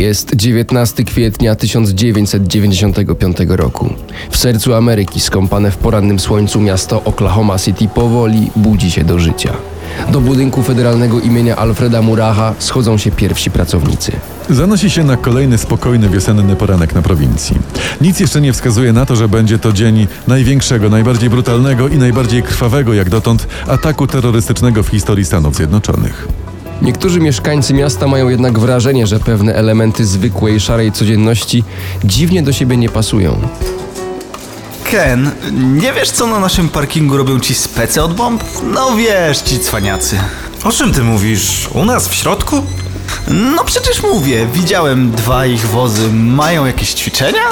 Jest 19 kwietnia 1995 roku. W sercu Ameryki, skąpane w porannym słońcu miasto Oklahoma City powoli budzi się do życia. Do budynku federalnego imienia Alfreda Muraha schodzą się pierwsi pracownicy. Zanosi się na kolejny spokojny wiosenny poranek na prowincji. Nic jeszcze nie wskazuje na to, że będzie to dzień największego, najbardziej brutalnego i najbardziej krwawego jak dotąd ataku terrorystycznego w historii Stanów Zjednoczonych. Niektórzy mieszkańcy miasta mają jednak wrażenie, że pewne elementy zwykłej, szarej codzienności dziwnie do siebie nie pasują. Ken, nie wiesz co na naszym parkingu robią ci spece od bomb? No wiesz, ci cwaniacy. O czym ty mówisz? U nas w środku? No przecież mówię, widziałem dwa ich wozy. Mają jakieś ćwiczenia?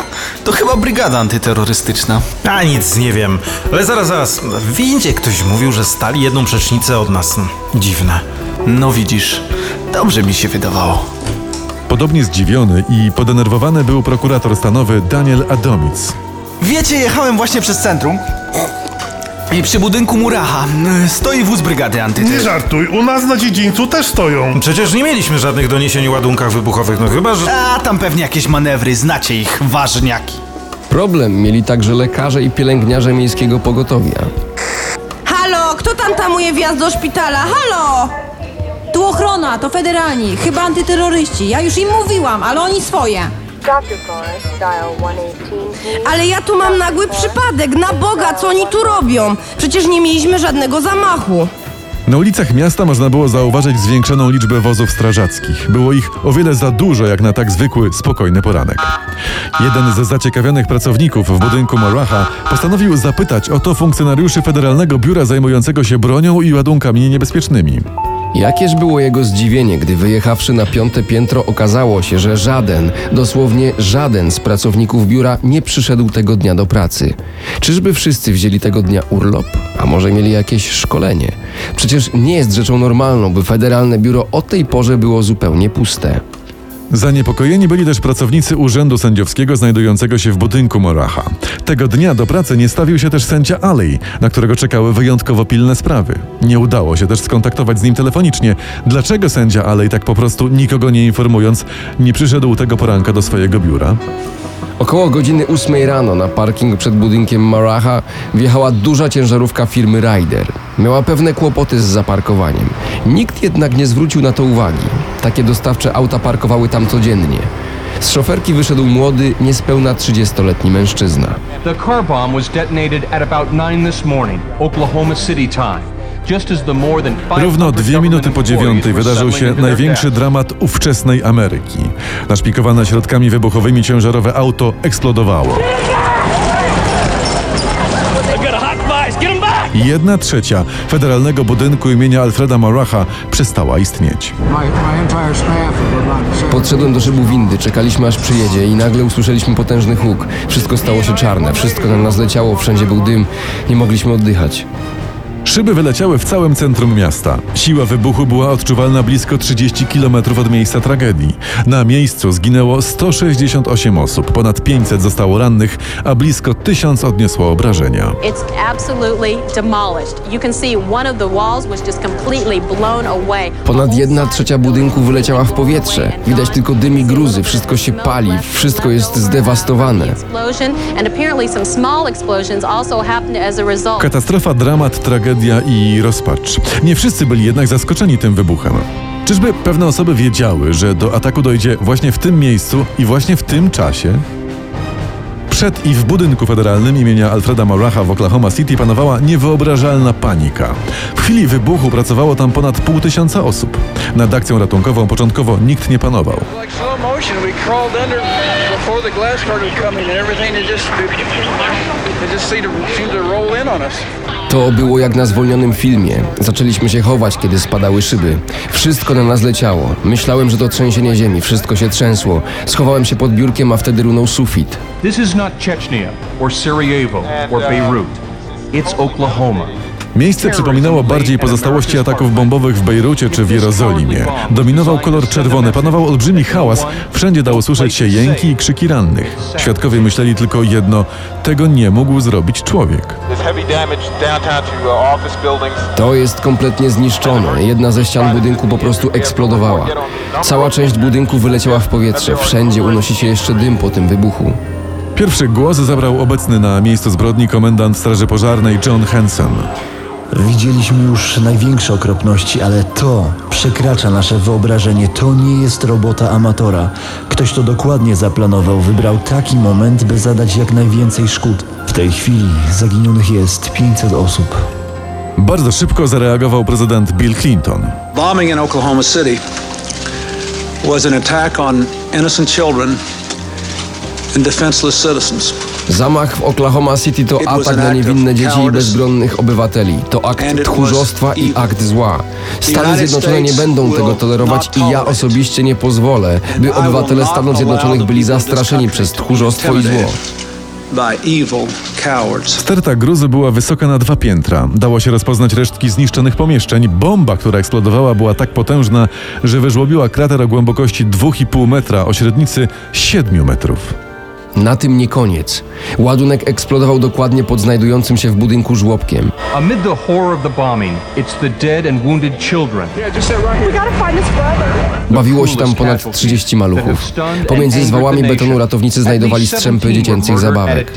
To chyba brygada antyterrorystyczna. A nic nie wiem. Ale zaraz, zaraz. W windzie ktoś mówił, że stali jedną przecznicę od nas. Dziwne. No widzisz, dobrze mi się wydawało. Podobnie zdziwiony i podenerwowany był prokurator stanowy Daniel Adomic. Wiecie, jechałem właśnie przez centrum. I przy budynku Muraha y, stoi wóz brygady Nie antyterrorystycznej. żartuj, u nas na dziedzińcu też stoją. Przecież nie mieliśmy żadnych doniesień o ładunkach wybuchowych, no chyba, że... A tam pewnie jakieś manewry, znacie ich, ważniaki. Problem mieli także lekarze i pielęgniarze miejskiego pogotowia. Halo, kto tam tamuje wjazd do szpitala? Halo! Tu ochrona, to federalni, chyba antyterroryści. Ja już im mówiłam, ale oni swoje. Dr. Forrest, dial 118. Ale ja tu mam nagły przypadek, na Boga, co oni tu robią? Przecież nie mieliśmy żadnego zamachu. Na ulicach miasta można było zauważyć zwiększoną liczbę wozów strażackich. Było ich o wiele za dużo jak na tak zwykły, spokojny poranek. Jeden ze zaciekawionych pracowników w budynku Moraha postanowił zapytać o to funkcjonariuszy Federalnego Biura zajmującego się bronią i ładunkami niebezpiecznymi. Jakież było jego zdziwienie, gdy wyjechawszy na piąte piętro okazało się, że żaden, dosłownie żaden z pracowników biura nie przyszedł tego dnia do pracy. Czyżby wszyscy wzięli tego dnia urlop? A może mieli jakieś szkolenie? Przecież nie jest rzeczą normalną, by federalne biuro o tej porze było zupełnie puste. Zaniepokojeni byli też pracownicy urzędu sędziowskiego znajdującego się w budynku Moraha. Tego dnia do pracy nie stawił się też sędzia Ali, na którego czekały wyjątkowo pilne sprawy. Nie udało się też skontaktować z nim telefonicznie. Dlaczego sędzia Ali tak po prostu nikogo nie informując nie przyszedł tego poranka do swojego biura? Około godziny 8 rano na parking przed budynkiem Maraha wjechała duża ciężarówka firmy Ryder. Miała pewne kłopoty z zaparkowaniem. Nikt jednak nie zwrócił na to uwagi. Takie dostawcze auta parkowały tam codziennie. Z szoferki wyszedł młody, niespełna 30-letni mężczyzna. The car bomb was detonated at about 9 this morning, Oklahoma City time. Just as the more than 500 Równo dwie minuty po dziewiątej wydarzył się największy dramat ówczesnej Ameryki. Naszpikowane środkami wybuchowymi ciężarowe auto eksplodowało. Jedna trzecia federalnego budynku imienia Alfreda Maraha przestała istnieć. Podszedłem do szybu windy, czekaliśmy aż przyjedzie i nagle usłyszeliśmy potężny huk. Wszystko stało się czarne, wszystko na nas leciało, wszędzie był dym, nie mogliśmy oddychać. Szyby wyleciały w całym centrum miasta. Siła wybuchu była odczuwalna blisko 30 km od miejsca tragedii. Na miejscu zginęło 168 osób, ponad 500 zostało rannych, a blisko 1000 odniosło obrażenia. Ponad jedna trzecia budynku wyleciała w powietrze. Widać tylko dym i gruzy, wszystko się pali, wszystko jest zdewastowane. Katastrofa, dramat, tragedia i rozpacz. Nie wszyscy byli jednak zaskoczeni tym wybuchem. Czyżby pewne osoby wiedziały, że do ataku dojdzie właśnie w tym miejscu i właśnie w tym czasie? Przed i w budynku federalnym imienia Alfreda Maraha w Oklahoma City panowała niewyobrażalna panika. W chwili wybuchu pracowało tam ponad pół tysiąca osób. Nad akcją ratunkową początkowo nikt nie panował. To, było jak na zwolnionym filmie. Zaczęliśmy się chować, kiedy spadały szyby. Wszystko na nas leciało. Myślałem, że to trzęsienie ziemi, wszystko się trzęsło. Schowałem się pod biurkiem, a wtedy runął sufit. This is not Chechnya or Sarajevo or Beirut. It's Oklahoma. Miejsce przypominało bardziej pozostałości ataków bombowych w Bejrucie czy w Jerozolimie. Dominował kolor czerwony, panował olbrzymi hałas, wszędzie dało słyszeć się jęki i krzyki rannych. Świadkowie myśleli tylko jedno, tego nie mógł zrobić człowiek. To jest kompletnie zniszczone. Jedna ze ścian budynku po prostu eksplodowała. Cała część budynku wyleciała w powietrze. Wszędzie unosi się jeszcze dym po tym wybuchu. Pierwszy głos zabrał obecny na miejscu zbrodni komendant Straży Pożarnej John Hansen. Widzieliśmy już największe okropności, ale to przekracza nasze wyobrażenie. To nie jest robota amatora. Ktoś to dokładnie zaplanował, wybrał taki moment, by zadać jak najwięcej szkód. W tej chwili zaginionych jest 500 osób. Bardzo szybko zareagował prezydent Bill Clinton. Bombing in Oklahoma City was an attack on innocent children and defenseless citizens. Zamach w Oklahoma City to atak na niewinne dzieci i bezbronnych obywateli. To akt tchórzostwa i akt zła. Stany Zjednoczone nie będą tego tolerować i ja osobiście nie pozwolę, by obywatele Stanów Zjednoczonych byli zastraszeni przez tchórzostwo i zło. Sterta gruzy była wysoka na dwa piętra. Dało się rozpoznać resztki zniszczonych pomieszczeń. Bomba, która eksplodowała, była tak potężna, że wyżłobiła krater o głębokości 2,5 metra o średnicy 7 metrów. Na tym nie koniec. Ładunek eksplodował dokładnie pod znajdującym się w budynku żłobkiem. Amid the horror of the bombing, it's the dead and wounded children. Bawiło się tam ponad 30 maluchów. Pomiędzy zwałami betonu ratownicy znajdowali strzępy dziecięcych zabawek.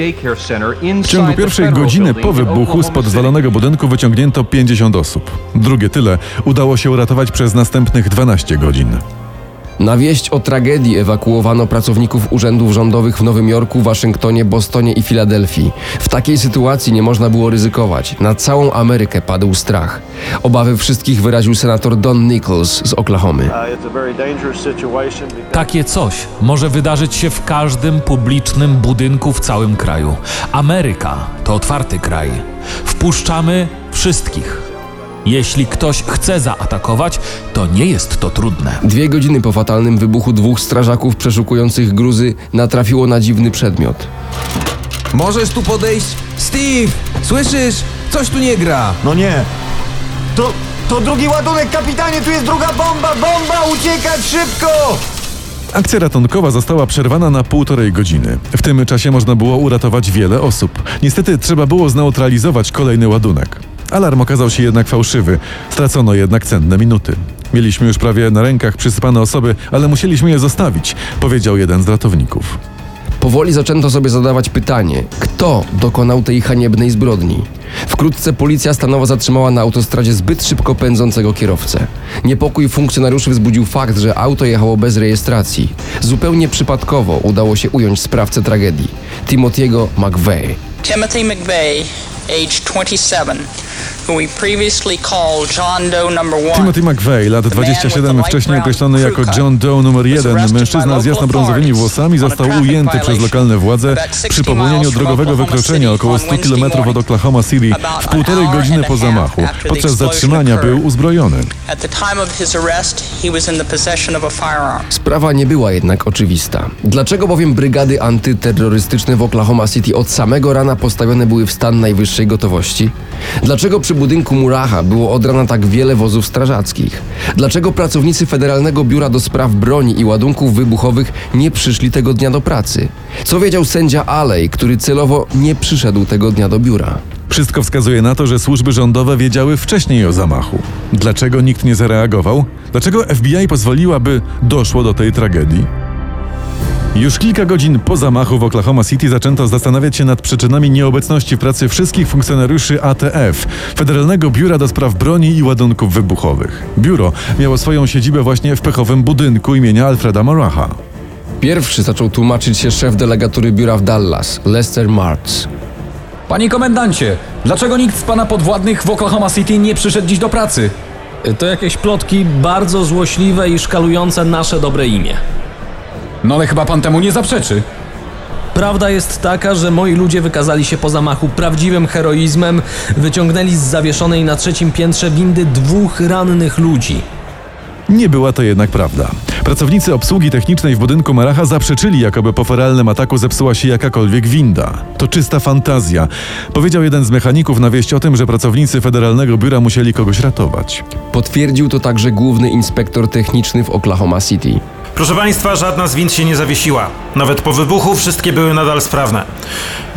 W ciągu pierwszej godziny po wybuchu z podwalonego budynku wyciągnięto 50 osób. Drugie tyle udało się uratować przez następnych 12 godzin. Na wieść o tragedii ewakuowano pracowników urzędów rządowych w Nowym Jorku, Waszyngtonie, Bostonie i Filadelfii. W takiej sytuacji nie można było ryzykować. Na całą Amerykę padł strach. Obawy wszystkich wyraził senator Don Nichols z Oklahomy. Takie coś może wydarzyć się w każdym publicznym budynku w całym kraju. Ameryka to otwarty kraj. Wpuszczamy wszystkich. Jeśli ktoś chce zaatakować, to nie jest to trudne. Dwie godziny po fatalnym wybuchu dwóch strażaków przeszukujących gruzy natrafiło na dziwny przedmiot. Możesz tu podejść? Steve! Słyszysz? Coś tu nie gra! No nie. To, to drugi ładunek, kapitanie, tu jest druga bomba! Bomba! Uciekać szybko! Akcja ratunkowa została przerwana na półtorej godziny. W tym czasie można było uratować wiele osób. Niestety trzeba było zneutralizować kolejny ładunek. Alarm okazał się jednak fałszywy. Stracono jednak cenne minuty. Mieliśmy już prawie na rękach przysypane osoby, ale musieliśmy je zostawić, powiedział jeden z ratowników. Powoli zaczęto sobie zadawać pytanie, kto dokonał tej haniebnej zbrodni. Wkrótce policja stanowo zatrzymała na autostradzie zbyt szybko pędzącego kierowcę. Niepokój funkcjonariuszy wzbudził fakt, że auto jechało bez rejestracji. Zupełnie przypadkowo udało się ująć sprawcę tragedii, Timothy'ego McVeigh. Timothy McVeigh, age 27, Timothy McVeigh, lat 27, wcześniej określony jako John Doe numer 1, mężczyzna z jasnobrązowymi włosami, został ujęty przez lokalne władze przy popełnieniu drogowego wykroczenia około 100 km od Oklahoma City w półtorej godziny po zamachu. Podczas zatrzymania był uzbrojony. Sprawa nie była jednak oczywista. Dlaczego bowiem brygady antyterrorystyczne w Oklahoma City od samego rana postawione były w stan najwyższej gotowości? Dlaczego przy budynku Muracha było od rana tak wiele wozów strażackich? Dlaczego pracownicy Federalnego Biura do Spraw Broni i Ładunków Wybuchowych nie przyszli tego dnia do pracy? Co wiedział sędzia Alej, który celowo nie przyszedł tego dnia do biura? Wszystko wskazuje na to, że służby rządowe wiedziały wcześniej o zamachu. Dlaczego nikt nie zareagował? Dlaczego FBI pozwoliła, by doszło do tej tragedii? Już kilka godzin po zamachu w Oklahoma City zaczęto zastanawiać się nad przyczynami nieobecności w pracy wszystkich funkcjonariuszy ATF, Federalnego Biura do Spraw Broni i Ładunków Wybuchowych. Biuro miało swoją siedzibę właśnie w pechowym budynku imienia Alfreda Moraha. Pierwszy zaczął tłumaczyć się szef delegatury biura w Dallas, Lester Martz. Panie komendancie, dlaczego nikt z pana podwładnych w Oklahoma City nie przyszedł dziś do pracy? To jakieś plotki bardzo złośliwe i szkalujące nasze dobre imię. No ale chyba pan temu nie zaprzeczy. Prawda jest taka, że moi ludzie wykazali się po zamachu prawdziwym heroizmem, wyciągnęli z zawieszonej na trzecim piętrze windy dwóch rannych ludzi. Nie była to jednak prawda. Pracownicy obsługi technicznej w budynku Maracha zaprzeczyli, jakoby po feralnym ataku zepsuła się jakakolwiek winda. To czysta fantazja, powiedział jeden z mechaników na wieść o tym, że pracownicy Federalnego Biura musieli kogoś ratować. Potwierdził to także główny inspektor techniczny w Oklahoma City. Proszę Państwa, żadna z wind się nie zawiesiła. Nawet po wybuchu wszystkie były nadal sprawne.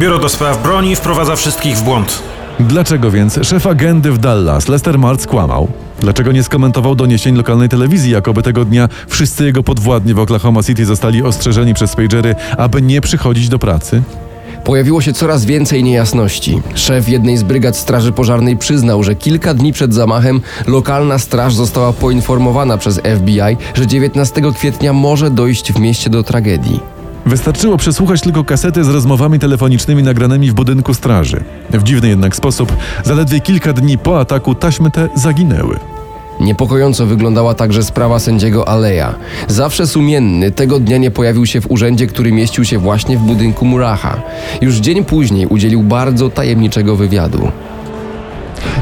Biuro do spraw broni wprowadza wszystkich w błąd. Dlaczego więc szef agendy w Dallas, Lester Martz, kłamał? Dlaczego nie skomentował doniesień lokalnej telewizji, jakoby tego dnia wszyscy jego podwładni w Oklahoma City zostali ostrzeżeni przez pagery, aby nie przychodzić do pracy? Pojawiło się coraz więcej niejasności. Szef jednej z brygad Straży Pożarnej przyznał, że kilka dni przed zamachem lokalna straż została poinformowana przez FBI, że 19 kwietnia może dojść w mieście do tragedii. Wystarczyło przesłuchać tylko kasety z rozmowami telefonicznymi nagranymi w budynku straży. W dziwny jednak sposób, zaledwie kilka dni po ataku taśmy te zaginęły. Niepokojąco wyglądała także sprawa sędziego Aleja. Zawsze sumienny, tego dnia nie pojawił się w urzędzie, który mieścił się właśnie w budynku Muracha. Już dzień później udzielił bardzo tajemniczego wywiadu.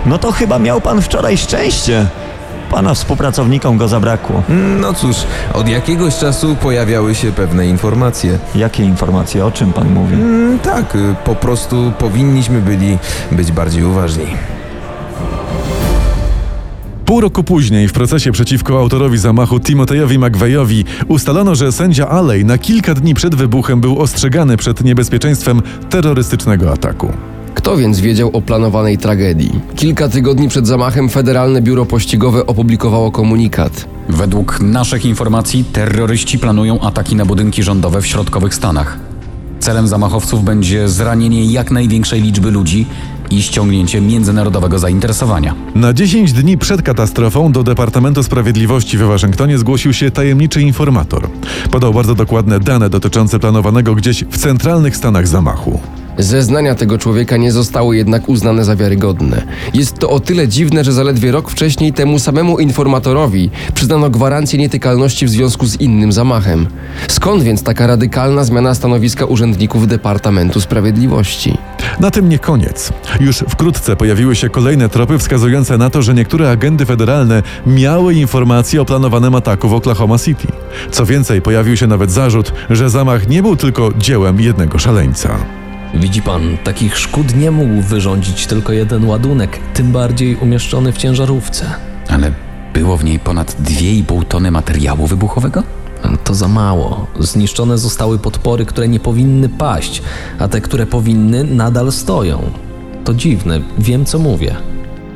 No to chyba miał pan wczoraj szczęście. Pana współpracownikom go zabrakło. No cóż, od jakiegoś czasu pojawiały się pewne informacje. Jakie informacje? O czym pan mówi? Mm, tak, y, po prostu powinniśmy byli być bardziej uważni. Pół roku później w procesie przeciwko autorowi zamachu Timotejowi McVeighowi ustalono, że sędzia Alley na kilka dni przed wybuchem był ostrzegany przed niebezpieczeństwem terrorystycznego ataku. Kto więc wiedział o planowanej tragedii? Kilka tygodni przed zamachem Federalne Biuro Pościgowe opublikowało komunikat. Według naszych informacji terroryści planują ataki na budynki rządowe w środkowych Stanach. Celem zamachowców będzie zranienie jak największej liczby ludzi i ściągnięcie międzynarodowego zainteresowania. Na 10 dni przed katastrofą do Departamentu Sprawiedliwości we Waszyngtonie zgłosił się tajemniczy informator. Podał bardzo dokładne dane dotyczące planowanego gdzieś w centralnych Stanach zamachu. Zeznania tego człowieka nie zostały jednak uznane za wiarygodne. Jest to o tyle dziwne, że zaledwie rok wcześniej temu samemu informatorowi przyznano gwarancję nietykalności w związku z innym zamachem. Skąd więc taka radykalna zmiana stanowiska urzędników Departamentu Sprawiedliwości? Na tym nie koniec. Już wkrótce pojawiły się kolejne tropy wskazujące na to, że niektóre agendy federalne miały informacje o planowanym ataku w Oklahoma City. Co więcej, pojawił się nawet zarzut, że zamach nie był tylko dziełem jednego szaleńca. Widzi pan, takich szkód nie mógł wyrządzić tylko jeden ładunek, tym bardziej umieszczony w ciężarówce. Ale było w niej ponad 2,5 tony materiału wybuchowego? To za mało. Zniszczone zostały podpory, które nie powinny paść, a te, które powinny, nadal stoją. To dziwne, wiem co mówię.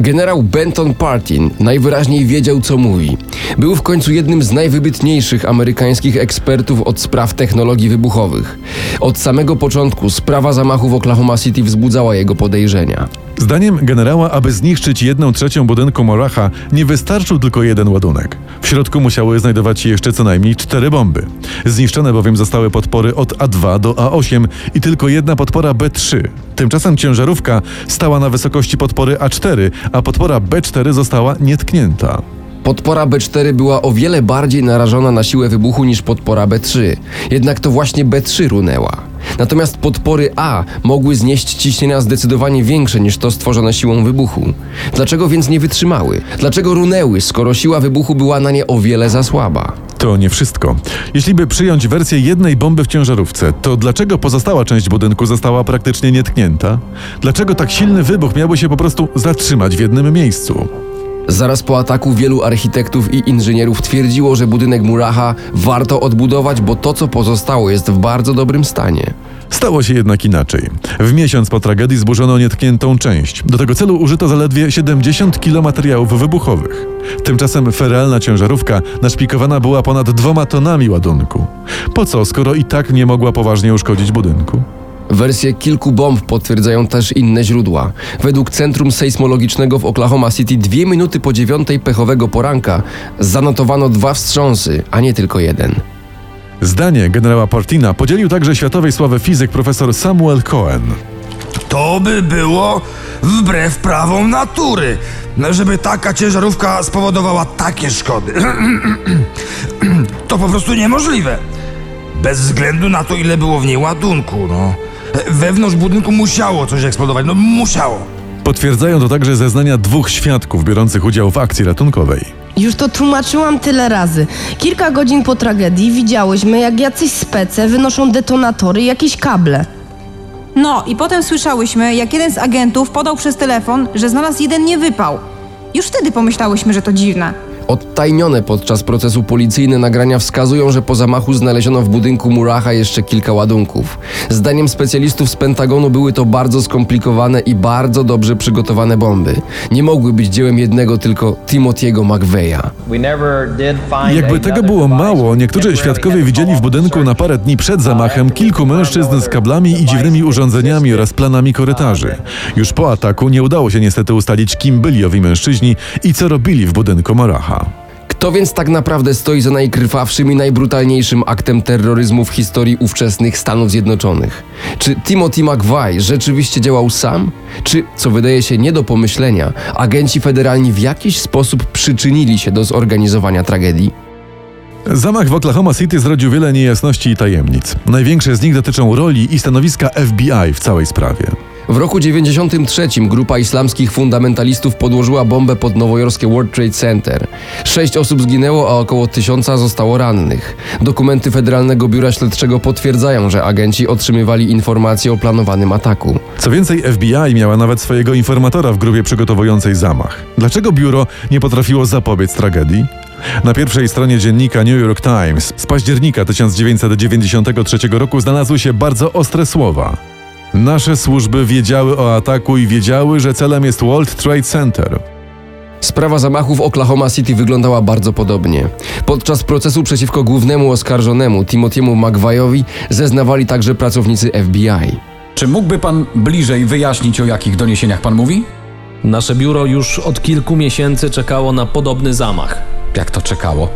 Generał Benton Partin najwyraźniej wiedział, co mówi. Był w końcu jednym z najwybitniejszych amerykańskich ekspertów od spraw technologii wybuchowych. Od samego początku sprawa zamachu w Oklahoma City wzbudzała jego podejrzenia. Zdaniem generała, aby zniszczyć jedną trzecią budynku Moracha, nie wystarczył tylko jeden ładunek. W środku musiały znajdować się jeszcze co najmniej cztery bomby. Zniszczone bowiem zostały podpory od A2 do A8 i tylko jedna podpora B3. Tymczasem ciężarówka stała na wysokości podpory A4, a podpora B4 została nietknięta. Podpora B4 była o wiele bardziej narażona na siłę wybuchu niż podpora B3. Jednak to właśnie B3 runęła. Natomiast podpory A mogły znieść ciśnienia zdecydowanie większe niż to stworzone siłą wybuchu. Dlaczego więc nie wytrzymały? Dlaczego runęły, skoro siła wybuchu była na nie o wiele za słaba? To nie wszystko. Jeśli by przyjąć wersję jednej bomby w ciężarówce, to dlaczego pozostała część budynku została praktycznie nietknięta? Dlaczego tak silny wybuch miałby się po prostu zatrzymać w jednym miejscu? Zaraz po ataku wielu architektów i inżynierów twierdziło, że budynek Muracha warto odbudować, bo to, co pozostało, jest w bardzo dobrym stanie. Stało się jednak inaczej. W miesiąc po tragedii zburzono nietkniętą część. Do tego celu użyto zaledwie 70 kg materiałów wybuchowych. Tymczasem feralna ciężarówka naszpikowana była ponad dwoma tonami ładunku. Po co, skoro i tak nie mogła poważnie uszkodzić budynku? Wersje kilku bomb potwierdzają też inne źródła. Według Centrum Sejsmologicznego w Oklahoma City dwie minuty po dziewiątej pechowego poranka zanotowano dwa wstrząsy, a nie tylko jeden. Zdanie generała Portina podzielił także światowej sławy fizyk profesor Samuel Cohen. To by było wbrew prawom natury, żeby taka ciężarówka spowodowała takie szkody. To po prostu niemożliwe. Bez względu na to, ile było w niej ładunku, no. Wewnątrz budynku musiało coś eksplodować, no musiało. Potwierdzają to także zeznania dwóch świadków biorących udział w akcji ratunkowej. Już to tłumaczyłam tyle razy. Kilka godzin po tragedii widziałyśmy, jak jacyś spece wynoszą detonatory i jakieś kable. No i potem słyszałyśmy, jak jeden z agentów podał przez telefon, że znalazł jeden niewypał. Już wtedy pomyślałyśmy, że to dziwne. Odtajnione podczas procesu policyjne nagrania wskazują, że po zamachu znaleziono w budynku Muracha jeszcze kilka ładunków. Zdaniem specjalistów z Pentagonu były to bardzo skomplikowane i bardzo dobrze przygotowane bomby. Nie mogły być dziełem jednego tylko Timothy'ego McVeigha. Jakby tego było mało, niektórzy świadkowie widzieli w budynku na parę dni przed zamachem kilku mężczyzn z kablami i dziwnymi urządzeniami oraz planami korytarzy. Już po ataku nie udało się niestety ustalić, kim byli owi mężczyźni i co robili w budynku Kto więc tak naprawdę stoi za najkrwawszym i najbrutalniejszym aktem terroryzmu w historii ówczesnych Stanów Zjednoczonych? Czy Timothy McVeigh rzeczywiście działał sam? Czy, co wydaje się nie do pomyślenia, agenci federalni w jakiś sposób przyczynili się do zorganizowania tragedii? Zamach w Oklahoma City zrodził wiele niejasności i tajemnic. Największe z nich dotyczą roli i stanowiska FBI w całej sprawie. W roku 93 grupa islamskich fundamentalistów podłożyła bombę pod nowojorskie World Trade Center. Sześć osób zginęło, a około tysiąca zostało rannych. Dokumenty Federalnego Biura Śledczego potwierdzają, że agenci otrzymywali informacje o planowanym ataku. Co więcej, FBI miała nawet swojego informatora w grupie przygotowującej zamach. Dlaczego biuro nie potrafiło zapobiec tragedii? Na pierwszej stronie dziennika New York Times z października 1993 roku znalazły się bardzo ostre słowa. Nasze służby wiedziały o ataku i wiedziały, że celem jest World Trade Center. Sprawa zamachu w Oklahoma City wyglądała bardzo podobnie. Podczas procesu przeciwko głównemu oskarżonemu Timothy'emu McVeighowi zeznawali także pracownicy FBI. Czy mógłby pan bliżej wyjaśnić, o jakich doniesieniach pan mówi? Nasze biuro już od kilku miesięcy czekało na podobny zamach. Jak to czekało?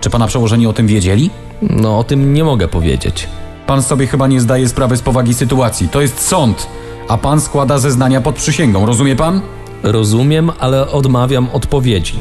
Czy pana przełożeni o tym wiedzieli? No, o tym nie mogę powiedzieć. Pan sobie chyba nie zdaje sprawy z powagi sytuacji. To jest sąd, a pan składa zeznania pod przysięgą, rozumie pan? Rozumiem, ale odmawiam odpowiedzi.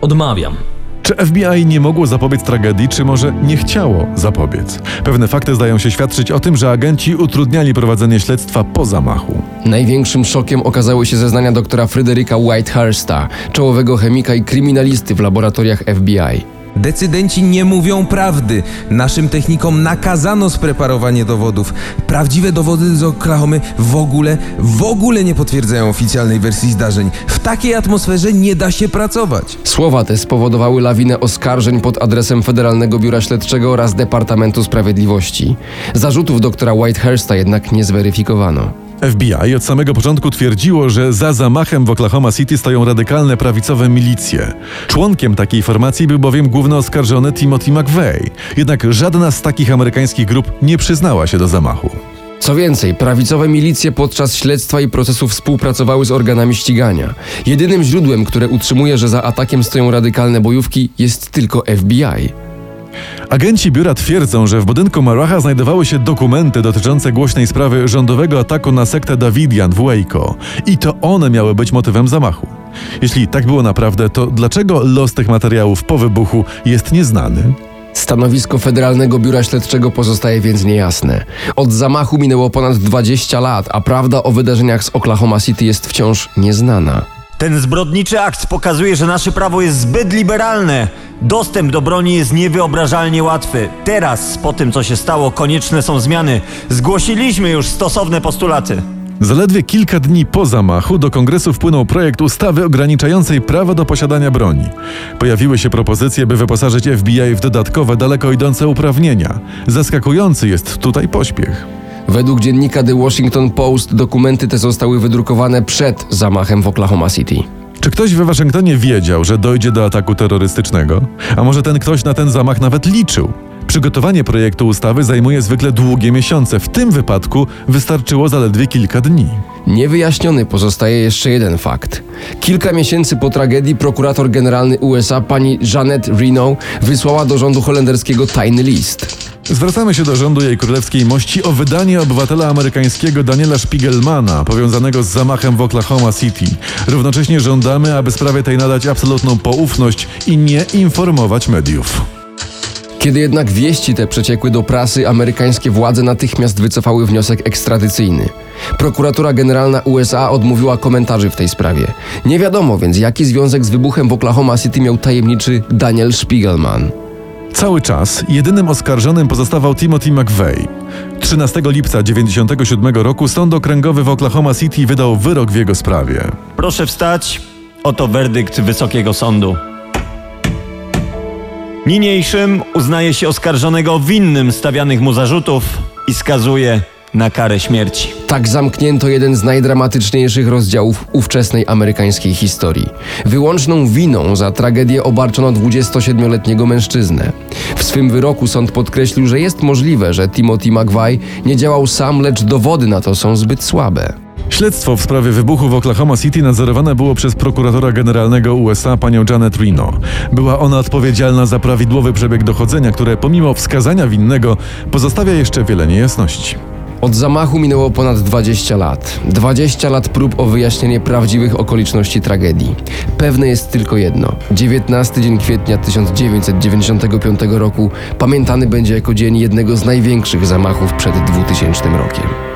Odmawiam. Czy FBI nie mogło zapobiec tragedii, czy może nie chciało zapobiec? Pewne fakty zdają się świadczyć o tym, że agenci utrudniali prowadzenie śledztwa po zamachu. Największym szokiem okazały się zeznania doktora Fryderyka Whitehursta, czołowego chemika i kryminalisty w laboratoriach FBI. Decydenci nie mówią prawdy. Naszym technikom nakazano spreparowanie dowodów. Prawdziwe dowody z Oklahomy w ogóle, w ogóle nie potwierdzają oficjalnej wersji zdarzeń. W takiej atmosferze nie da się pracować. Słowa te spowodowały lawinę oskarżeń pod adresem Federalnego Biura Śledczego oraz Departamentu Sprawiedliwości. Zarzutów doktora Whitehursta jednak nie zweryfikowano. FBI od samego początku twierdziło, że za zamachem w Oklahoma City stoją radykalne prawicowe milicje. Członkiem takiej formacji był bowiem główny oskarżony Timothy McVeigh. Jednak żadna z takich amerykańskich grup nie przyznała się do zamachu. Co więcej, prawicowe milicje podczas śledztwa i procesu współpracowały z organami ścigania. Jedynym źródłem, które utrzymuje, że za atakiem stoją radykalne bojówki, jest tylko FBI. Agenci biura twierdzą, że w budynku Maracha znajdowały się dokumenty dotyczące głośnej sprawy rządowego ataku na sektę Davidian w Waco i to one miały być motywem zamachu. Jeśli tak było naprawdę, to dlaczego los tych materiałów po wybuchu jest nieznany? Stanowisko Federalnego Biura Śledczego pozostaje więc niejasne. Od zamachu minęło ponad 20 lat, a prawda o wydarzeniach z Oklahoma City jest wciąż nieznana. Ten zbrodniczy akt pokazuje, że nasze prawo jest zbyt liberalne. Dostęp do broni jest niewyobrażalnie łatwy. Teraz, po tym co się stało, konieczne są zmiany. Zgłosiliśmy już stosowne postulaty. Zaledwie kilka dni po zamachu do kongresu wpłynął projekt ustawy ograniczającej prawo do posiadania broni. Pojawiły się propozycje, by wyposażyć FBI w dodatkowe, daleko idące uprawnienia. Zaskakujący jest tutaj pośpiech. Według dziennika The Washington Post dokumenty te zostały wydrukowane przed zamachem w Oklahoma City. Czy ktoś we Waszyngtonie wiedział, że dojdzie do ataku terrorystycznego? A może ten ktoś na ten zamach nawet liczył? Przygotowanie projektu ustawy zajmuje zwykle długie miesiące. W tym wypadku wystarczyło zaledwie kilka dni. Niewyjaśniony pozostaje jeszcze jeden fakt. Kilka miesięcy po tragedii prokurator generalny USA pani Janet Reno wysłała do rządu holenderskiego tajny list. Zwracamy się do rządu jej królewskiej mości o wydanie obywatela amerykańskiego Daniela Spiegelmana powiązanego z zamachem w Oklahoma City. Równocześnie żądamy, aby sprawie tej nadać absolutną poufność i nie informować mediów. Kiedy jednak wieści te przeciekły do prasy, amerykańskie władze natychmiast wycofały wniosek ekstradycyjny. Prokuratura Generalna USA odmówiła komentarzy w tej sprawie. Nie wiadomo więc, jaki związek z wybuchem w Oklahoma City miał tajemniczy Daniel Spiegelman. Cały czas jedynym oskarżonym pozostawał Timothy McVeigh. 13 lipca 1997 roku Sąd Okręgowy w Oklahoma City wydał wyrok w jego sprawie. Proszę wstać. Oto werdykt Wysokiego Sądu. Niniejszym uznaje się oskarżonego winnym stawianych mu zarzutów i skazuje na karę śmierci. Tak zamknięto jeden z najdramatyczniejszych rozdziałów ówczesnej amerykańskiej historii. Wyłączną winą za tragedię obarczono 27-letniego mężczyznę. W swym wyroku sąd podkreślił, że jest możliwe, że Timothy McVeigh nie działał sam, lecz dowody na to są zbyt słabe. Śledztwo w sprawie wybuchu w Oklahoma City nadzorowane było przez prokuratora generalnego USA panią Janet Reno. Była ona odpowiedzialna za prawidłowy przebieg dochodzenia, które pomimo wskazania winnego pozostawia jeszcze wiele niejasności. Od zamachu minęło ponad 20 lat. 20 lat prób o wyjaśnienie prawdziwych okoliczności tragedii. Pewne jest tylko jedno. 19 dzień kwietnia 1995 roku pamiętany będzie jako dzień jednego z największych zamachów przed 2000 rokiem.